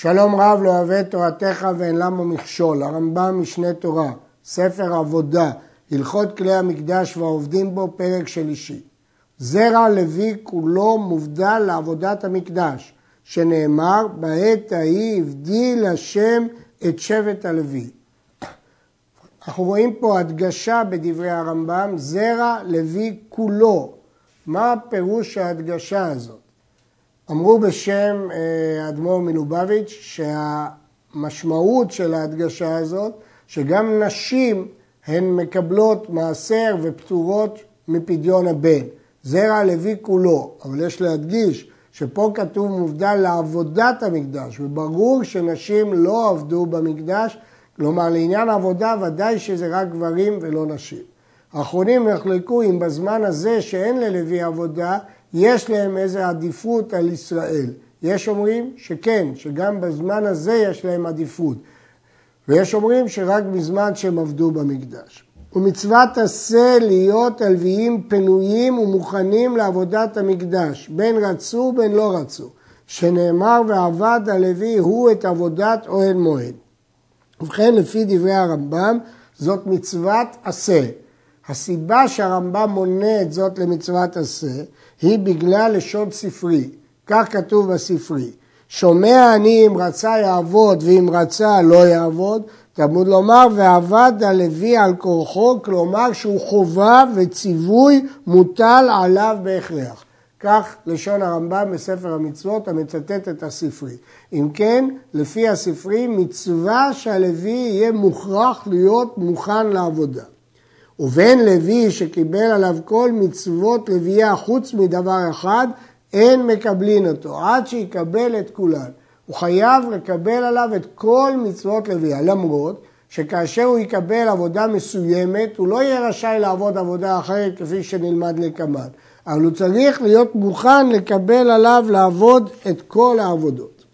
שלום רב לא אוהב את תורתך ואין למה מכשול, הרמב"ם משנה תורה, ספר עבודה, הלכות כלי המקדש והעובדים בו, פרק שלישי. זרע לוי כולו מובדל לעבודת המקדש, שנאמר, בעת ההיא הבדיל השם את שבט הלוי. אנחנו רואים פה הדגשה בדברי הרמב"ם, זרע לוי כולו. מה פירוש ההדגשה הזאת? אמרו בשם אה, אדמו"ר מלובביץ' שהמשמעות של ההדגשה הזאת, שגם נשים הן מקבלות מעשר ופטורות מפדיון הבן. זרע לוי כולו, אבל יש להדגיש שפה כתוב מובדל לעבודת המקדש, וברור שנשים לא עבדו במקדש, כלומר לעניין עבודה ודאי שזה רק גברים ולא נשים. האחרונים נחלקו אם בזמן הזה שאין ללוי עבודה, יש להם איזו עדיפות על ישראל. יש אומרים שכן, שגם בזמן הזה יש להם עדיפות. ויש אומרים שרק בזמן שהם עבדו במקדש. ומצוות עשה להיות הלוויים פנויים ומוכנים לעבודת המקדש, בין רצו בין לא רצו, שנאמר ועבד הלוי הוא את עבודת אוהל מועד. ובכן, לפי דברי הרמב"ם, זאת מצוות עשה. הסיבה שהרמב"ם מונה את זאת למצוות עשה, היא בגלל לשון ספרי. כך כתוב בספרי. שומע אני אם רצה יעבוד ואם רצה לא יעבוד, תלמוד לומר ועבד הלוי על כורחו, כלומר שהוא חובה וציווי מוטל עליו בהכרח. כך לשון הרמב"ם בספר המצוות המצטט את הספרי. אם כן, לפי הספרי, מצווה שהלוי יהיה מוכרח להיות מוכן לעבודה. ובין לוי שקיבל עליו כל מצוות לוויה חוץ מדבר אחד, אין מקבלין אותו, עד שיקבל את כולן. הוא חייב לקבל עליו את כל מצוות לוויה, למרות שכאשר הוא יקבל עבודה מסוימת, הוא לא יהיה רשאי לעבוד עבודה אחרת כפי שנלמד לקמן, אבל הוא צריך להיות מוכן לקבל עליו לעבוד את כל העבודות.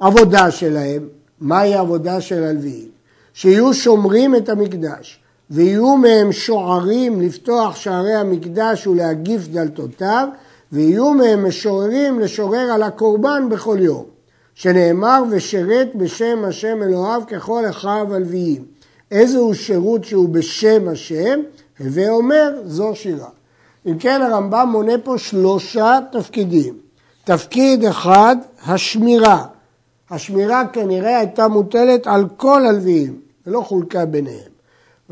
עבודה שלהם, מהי העבודה של הלוויים? שיהיו שומרים את המקדש, ויהיו מהם שוערים לפתוח שערי המקדש ולהגיף דלתותיו, ויהיו מהם משוררים לשורר על הקורבן בכל יום. שנאמר ושרת בשם השם אלוהיו ככל אחיו הלוויים. איזהו שירות שהוא בשם השם? הווה אומר זו שירה. אם כן הרמב"ם מונה פה שלושה תפקידים. תפקיד אחד, השמירה. השמירה כנראה הייתה מוטלת על כל הלוויים, ולא חולקה ביניהם.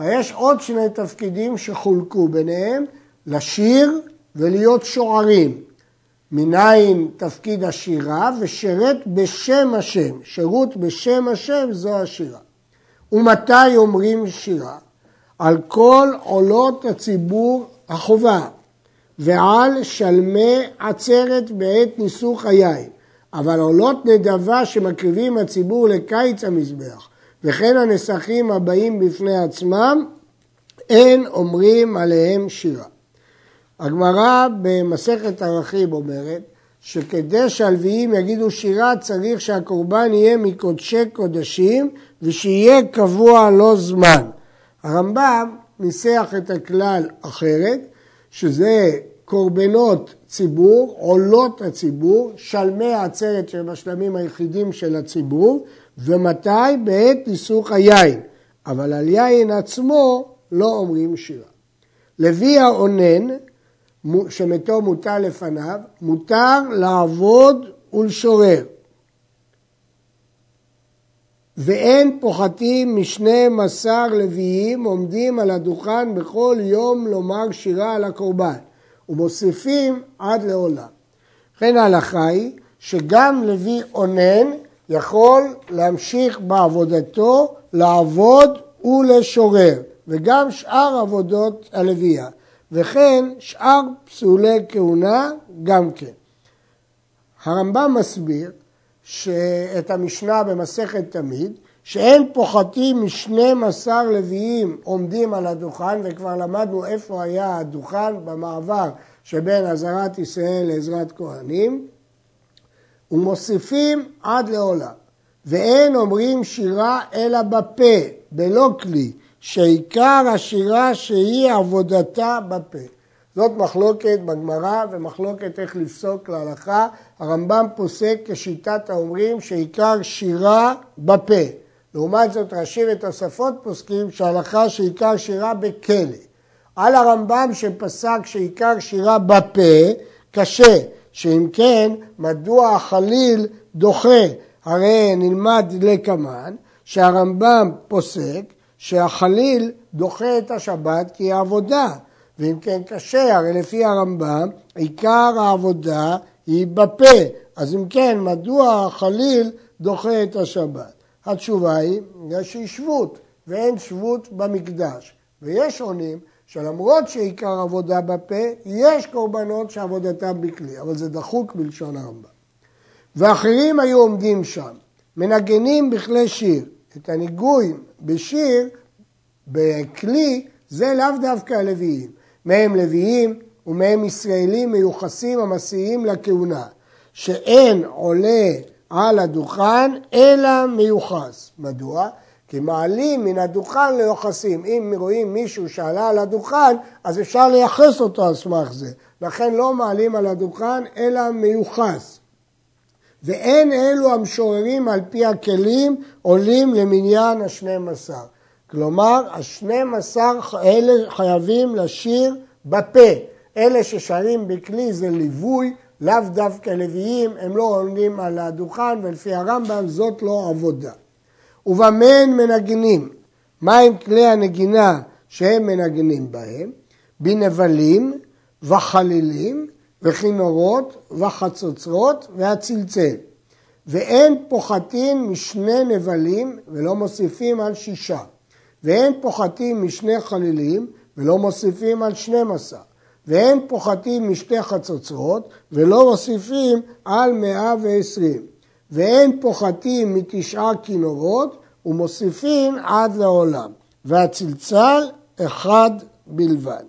ויש עוד שני תפקידים שחולקו ביניהם, לשיר ולהיות שוערים. מניין תפקיד השירה ושרת בשם השם, שירות בשם השם זו השירה. ומתי אומרים שירה? על כל עולות הציבור החובה ועל שלמי עצרת בעת ניסוך היין, אבל עולות נדבה שמקריבים הציבור לקיץ המזבח וכן הנסכים הבאים בפני עצמם, אין אומרים עליהם שירה. הגמרא במסכת ערכים אומרת שכדי שהלוויים יגידו שירה צריך שהקורבן יהיה מקודשי קודשים ושיהיה קבוע לו זמן. הרמב"ם ניסח את הכלל אחרת, שזה קורבנות ציבור, עולות הציבור, שלמי העצרת שהם השלמים היחידים של הציבור, ומתי? בעת ניסוך היין. אבל על יין עצמו לא אומרים שירה. לוי האונן שמתו מוטל לפניו, מותר לעבוד ולשורר. ואין פוחתים משני מסר לוויים עומדים על הדוכן בכל יום לומר שירה על הקורבן, ומוסיפים עד לעולם. לכן ההלכה היא שגם לוי אונן יכול להמשיך בעבודתו, לעבוד ולשורר, וגם שאר עבודות הלוויה. וכן שאר פסולי כהונה גם כן. הרמב"ם מסביר את המשנה במסכת תמיד, שאין פוחתים משנים עשר לוויים עומדים על הדוכן, וכבר למדנו איפה היה הדוכן במעבר שבין עזרת ישראל לעזרת כהנים, ומוסיפים עד לעולם. ואין אומרים שירה אלא בפה, בלא כלי, שעיקר השירה שהיא עבודתה בפה. זאת מחלוקת בגמרא ומחלוקת איך לפסוק להלכה. הרמב"ם פוסק כשיטת האומרים שעיקר שירה בפה. לעומת זאת רש"י ותוספות פוסקים שההלכה שעיקר שירה בכלא. על הרמב"ם שפסק שעיקר שירה בפה קשה, שאם כן מדוע החליל דוחה? הרי נלמד לקמן שהרמב"ם פוסק שהחליל דוחה את השבת כי היא עבודה, ואם כן קשה, הרי לפי הרמב"ם עיקר העבודה היא בפה, אז אם כן מדוע החליל דוחה את השבת? התשובה היא, יש שבות, ואין שבות במקדש. ויש עונים שלמרות שעיקר עבודה בפה, יש קורבנות שעבודתם בכלי, אבל זה דחוק בלשון הרמב"ם. ואחרים היו עומדים שם, מנגנים בכלי שיר. את הניגוי בשיר, בכלי, זה לאו דווקא הלוויים. מהם לוויים ומהם ישראלים מיוחסים המסיעים לכהונה, שאין עולה על הדוכן אלא מיוחס. מדוע? כי מעלים מן הדוכן ליוחסים. אם רואים מישהו שעלה על הדוכן, אז אפשר לייחס אותו על סמך זה. לכן לא מעלים על הדוכן אלא מיוחס. ואין אלו המשוררים על פי הכלים עולים למניין השנים עשר. כלומר, השנים עשר אלה חייבים לשיר בפה. אלה ששרים בכלי זה ליווי, לאו דווקא לוויים, הם לא עולים על הדוכן, ולפי הרמב"ם זאת לא עבודה. ובמה מנגנים? מהם כלי הנגינה שהם מנגנים בהם? בנבלים וחלילים וכינורות וחצוצרות והצלצל. ואין פוחתים משני נבלים ולא מוסיפים על שישה. ואין פוחתים משני חלילים ולא מוסיפים על שנים עשר. ואין פוחתים משתי חצוצרות ולא מוסיפים על מאה ועשרים. ואין פוחתים מתשעה כינורות ומוסיפים עד לעולם. והצלצל אחד בלבד.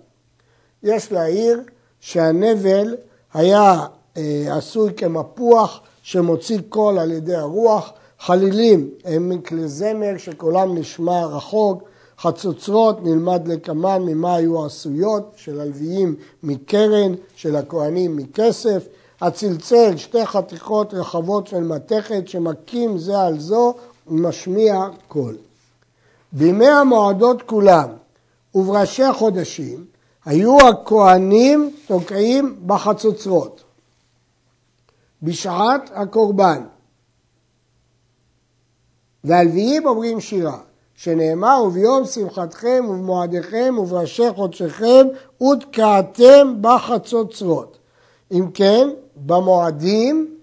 יש להעיר שהנבל היה אה, עשוי כמפוח שמוציא קול על ידי הרוח, חלילים הם מכלי זמר שקולם נשמע רחוק, חצוצרות נלמד לקמן ממה היו עשויות, של הלוויים מקרן, של הכהנים מכסף, הצלצל שתי חתיכות רחבות של מתכת שמכים זה על זו ומשמיע קול. בימי המועדות כולם ובראשי החודשים היו הכהנים תוקעים בחצוצרות. בשעת הקורבן. והלוויים אומרים שירה, שנאמר וביום שמחתכם ובמועדיכם ובראשי חודשיכם ותקעתם בחצוצרות. אם כן, במועדים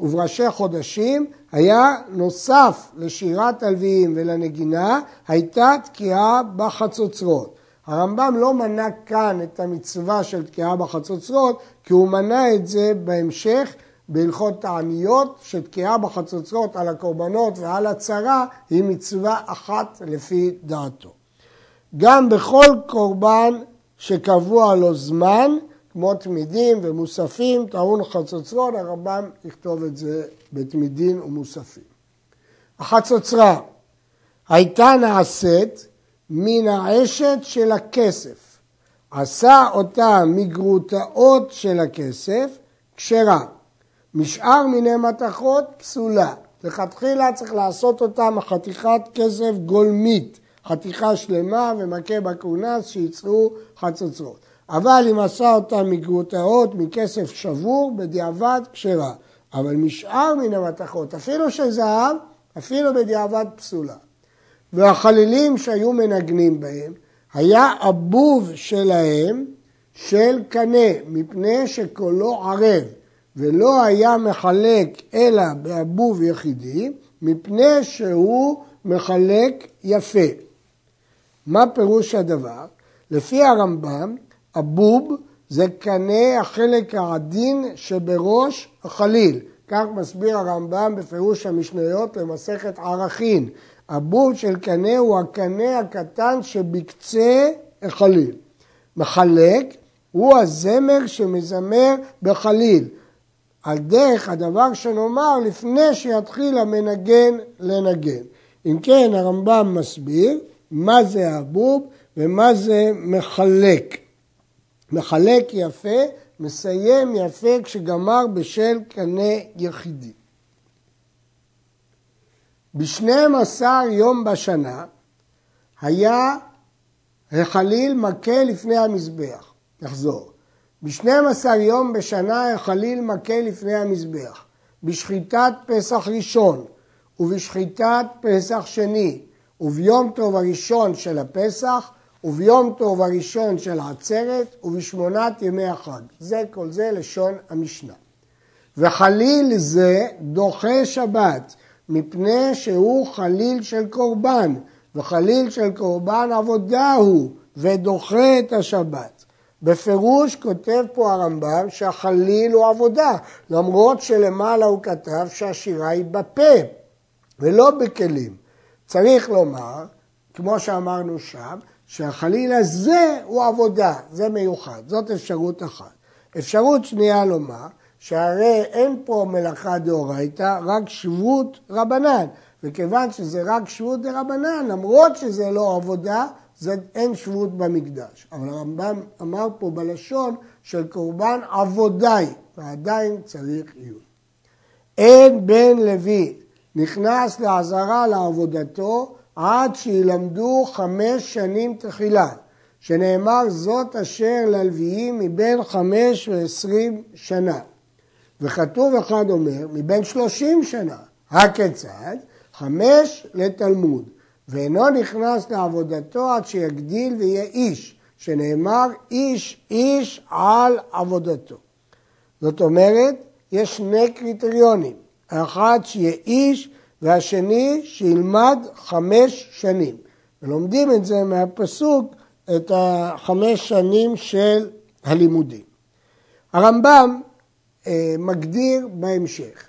ובראשי חודשים היה נוסף לשירת הלוויים ולנגינה, הייתה תקיעה בחצוצרות. הרמב"ם לא מנה כאן את המצווה של תקיעה בחצוצרות, כי הוא מנה את זה בהמשך בהלכות תעניות, שתקיעה בחצוצרות על הקורבנות ועל הצרה היא מצווה אחת לפי דעתו. גם בכל קורבן שקבוע לו זמן, כמו תמידים ומוספים, טעון חצוצרות, הרמב"ם יכתוב את זה בתמידים ומוספים. החצוצרה הייתה נעשית מן העשת של הכסף. עשה אותה מגרוטאות של הכסף, כשרה. משאר מיני מתכות, פסולה. לכתחילה צריך לעשות אותה מחתיכת כסף גולמית, חתיכה שלמה ומכה בכהונס שיצאו חצוצרות. אבל אם עשה אותה מגרוטאות, מכסף שבור, בדיעבד כשרה. אבל משאר מן המתכות, אפילו של זהב, אפילו בדיעבד פסולה. והחלילים שהיו מנגנים בהם, היה הבוב שלהם של קנה, מפני שקולו ערב, ולא היה מחלק אלא באבוב יחידי, מפני שהוא מחלק יפה. מה פירוש הדבר? לפי הרמב"ם, הבוב זה קנה החלק העדין שבראש החליל. כך מסביר הרמב"ם בפירוש המשניות למסכת ערכין. הבוב של קנה הוא הקנה הקטן שבקצה החליל. מחלק הוא הזמר שמזמר בחליל. על דרך הדבר שנאמר לפני שיתחיל המנגן לנגן. אם כן, הרמב"ם מסביר מה זה הבוב ומה זה מחלק. מחלק יפה, מסיים יפה כשגמר בשל קנה יחידי. בשנים עשר יום בשנה היה החליל מכה לפני המזבח. נחזור. בשנים עשר יום בשנה החליל מכה לפני המזבח. בשחיטת פסח ראשון ובשחיטת פסח שני וביום טוב הראשון של הפסח וביום טוב הראשון של העצרת ובשמונת ימי החג. זה כל זה לשון המשנה. וחליל זה דוחה שבת מפני שהוא חליל של קורבן וחליל של קורבן עבודה הוא ודוחה את השבת. בפירוש כותב פה הרמב"ם שהחליל הוא עבודה, למרות שלמעלה הוא כתב שהשירה היא בפה ולא בכלים. צריך לומר, כמו שאמרנו שם, שהחליל הזה הוא עבודה, זה מיוחד, זאת אפשרות אחת. אפשרות שנייה לומר, שהרי אין פה מלאכה דאורייתא, רק שבות רבנן. וכיוון שזה רק שבות דרבנן, למרות שזה לא עבודה, זה אין שבות במקדש. אבל הרמב"ם אמר פה בלשון של קורבן עבודי, ועדיין צריך עיון. אין בן לוי נכנס לעזרה לעבודתו עד שילמדו חמש שנים תחילה, שנאמר זאת אשר ללוויים מבין חמש ועשרים שנה. וכתוב אחד אומר, מבין שלושים שנה. הכיצד? חמש לתלמוד, ואינו נכנס לעבודתו עד שיגדיל ויהיה איש, שנאמר איש איש על עבודתו. זאת אומרת, יש שני קריטריונים, האחד שיהיה איש והשני שילמד חמש שנים. ולומדים את זה מהפסוק, את החמש שנים של הלימודים. הרמב"ם אה, מגדיר בהמשך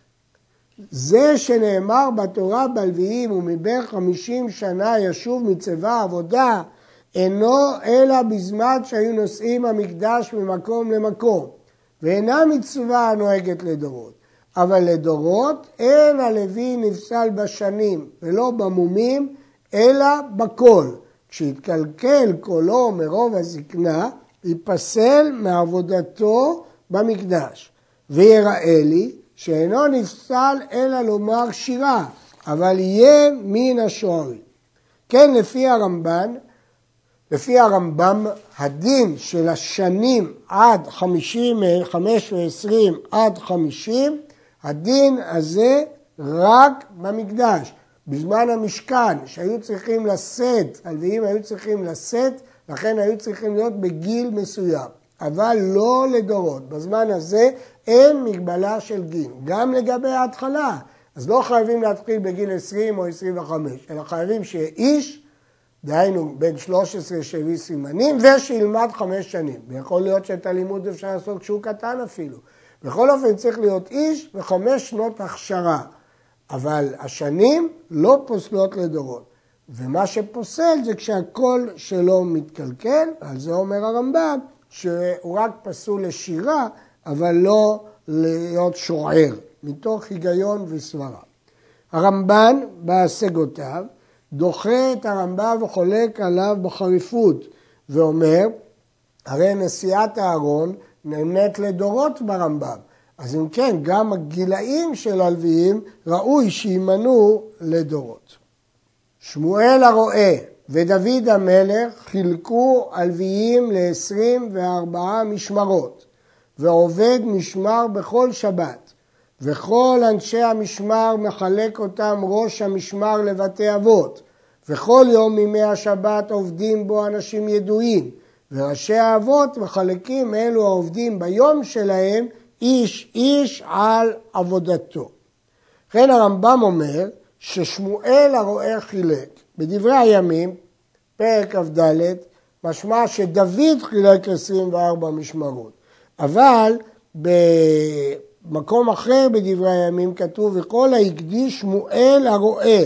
זה שנאמר בתורה בלוויים ומבין חמישים שנה ישוב מצבא עבודה אינו אלא בזמן שהיו נוסעים המקדש ממקום למקום ואינה מצווה הנוהגת לדורות אבל לדורות אין הלוי נפסל בשנים ולא במומים אלא בקול כשיתקלקל קולו מרוב הזקנה ייפסל מעבודתו במקדש ויראה לי שאינו נפסל אלא לומר שירה, אבל יהיה מן השוערים. כן, לפי הרמב"ן, לפי הרמב"ם, הדין של השנים עד חמישים, חמש ועשרים עד חמישים, הדין הזה רק במקדש. בזמן המשכן, שהיו צריכים לשאת, הלוויים היו צריכים לשאת, לכן היו צריכים להיות בגיל מסוים. אבל לא לדורות. בזמן הזה אין מגבלה של גיל, גם לגבי ההתחלה. אז לא חייבים להתחיל בגיל 20 או 25, אלא חייבים שיהיה איש, דהיינו בין 13 שהביא סימנים, ושילמד חמש שנים. ויכול להיות שאת הלימוד אפשר לעשות כשהוא קטן אפילו. בכל אופן צריך להיות איש וחמש שנות הכשרה. אבל השנים לא פוסלות לדורות. ומה שפוסל זה כשהקול שלו מתקלקל, על זה אומר הרמב"ם, שהוא רק פסול לשירה, אבל לא להיות שוער, מתוך היגיון וסברה. הרמב"ן בהשגותיו דוחה את הרמב"ם וחולק עליו בחריפות ואומר, הרי נשיאת הארון נהנית לדורות ברמב"ם, אז אם כן, גם הגילאים של הלוויים ראוי שימנו לדורות. שמואל הרועה ודוד המלך חילקו הלוויים ל-24 משמרות, ועובד משמר בכל שבת, וכל אנשי המשמר מחלק אותם ראש המשמר לבתי אבות, וכל יום מימי השבת עובדים בו אנשים ידועים, וראשי האבות מחלקים אלו העובדים ביום שלהם איש איש על עבודתו. לכן הרמב"ם אומר ששמואל הרועה חילק. בדברי הימים, פרק כ"ד, משמע שדוד חילק 24 משמרות, אבל במקום אחר בדברי הימים כתוב וכל ההקדיש שמואל הרועה.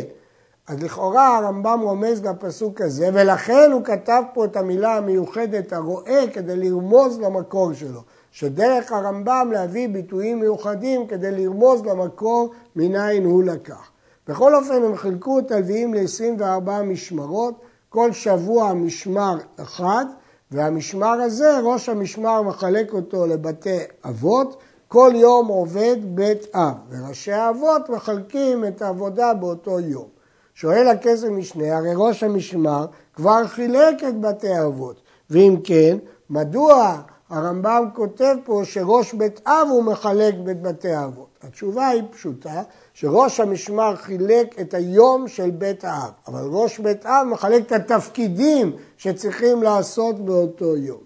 אז לכאורה הרמב"ם רומז לפסוק הזה, ולכן הוא כתב פה את המילה המיוחדת הרועה כדי לרמוז למקור שלו. שדרך הרמב"ם להביא ביטויים מיוחדים כדי לרמוז למקור מניין הוא לקח. בכל אופן הם חילקו את הלוויים ל-24 משמרות, כל שבוע משמר אחד, והמשמר הזה, ראש המשמר מחלק אותו לבתי אבות, כל יום עובד בית אב, וראשי האבות מחלקים את העבודה באותו יום. שואל הכסף משנה, הרי ראש המשמר כבר חילק את בתי האבות, ואם כן, מדוע הרמב"ם כותב פה שראש בית אב הוא מחלק בבתי האבות? התשובה היא פשוטה, שראש המשמר חילק את היום של בית האב, אבל ראש בית אב מחלק את התפקידים שצריכים לעשות באותו יום.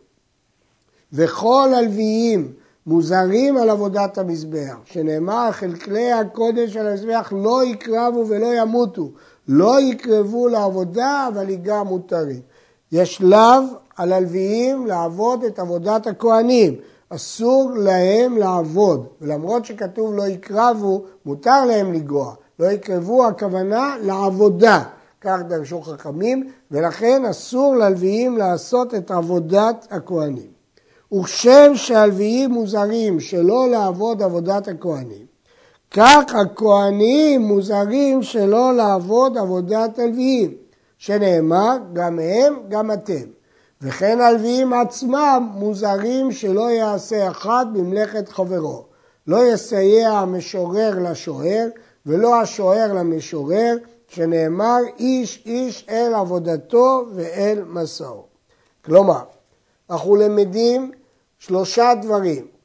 וכל הלוויים מוזרים על עבודת המזבח, שנאמר חלקי הקודש של המזבח לא יקרבו ולא ימותו, לא יקרבו לעבודה אבל ייגע מותרים. יש לאו על הלוויים לעבוד את עבודת הכהנים, אסור להם לעבוד, ולמרות שכתוב לא יקרבו, מותר להם לגוע. לא יקרבו הכוונה לעבודה, כך דרשו חכמים, ולכן אסור ללוויים לעשות את עבודת הכהנים. וכשם שהלוויים מוזרים שלא לעבוד עבודת הכהנים, כך הכהנים מוזרים שלא לעבוד עבודת הלוויים, שנאמר גם הם גם אתם. וכן הלוויים עצמם מוזרים שלא יעשה אחד במלאכת חברו. לא יסייע המשורר לשוער ולא השוער למשורר, שנאמר איש איש אל עבודתו ואל מסעו. כלומר, אנחנו למדים שלושה דברים.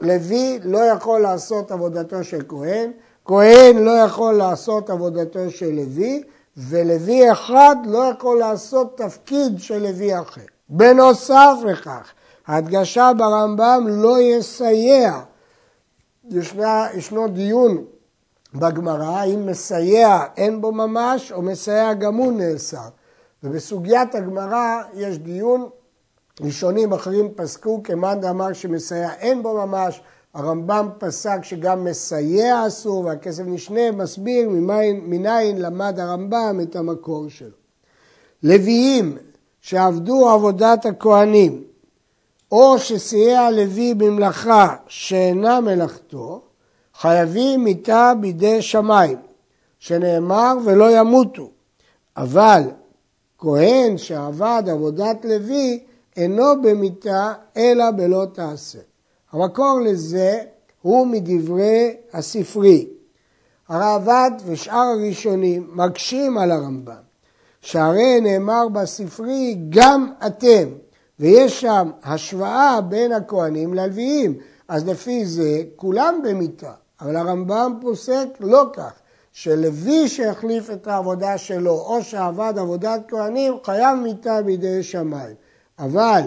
לוי לא יכול לעשות עבודתו של כהן, כהן לא יכול לעשות עבודתו של לוי, ולוי אחד לא יכול לעשות תפקיד של לוי אחר. בנוסף לכך, ההדגשה ברמב"ם לא יסייע. ישנה, ישנו דיון בגמרא, האם מסייע אין בו ממש, או מסייע גם הוא נאסר. ובסוגיית הגמרא יש דיון, ראשונים אחרים פסקו, כמאן דאמר שמסייע אין בו ממש, הרמב"ם פסק שגם מסייע אסור, והכסף משנה מסביר מניין למד הרמב"ם את המקור שלו. לוויים שעבדו עבודת הכהנים, או שסייע לוי במלאכה שאינה מלאכתו, חייבים מיתה בידי שמיים, שנאמר ולא ימותו. אבל כהן שעבד עבודת לוי אינו במיתה אלא בלא תעשה. המקור לזה הוא מדברי הספרי. הרעב"ד ושאר הראשונים מקשים על הרמב"ם. שהרי נאמר בספרי גם אתם, ויש שם השוואה בין הכהנים ללוויים, אז לפי זה כולם במיתה, אבל הרמב"ם פוסק לא כך, שלוי שהחליף את העבודה שלו או שעבד עבודת כהנים חייב מיתה בידי שמיים, אבל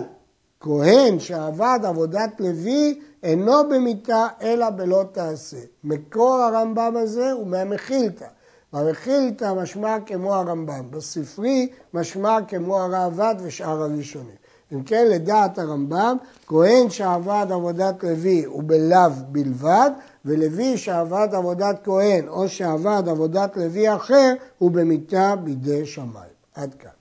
כהן שעבד עבודת לוי אינו במיתה אלא בלא תעשה. מקור הרמב"ם הזה הוא מהמחילתא. במחילתא משמע כמו הרמב"ם, בספרי משמע כמו הראב"ד ושאר הראשונים. אם כן, לדעת הרמב"ם, כהן שעבד עבודת לוי הוא בלאו בלבד, ולוי שעבד עבודת כהן או שעבד עבודת לוי אחר הוא במיתה בידי שמיים. עד כאן.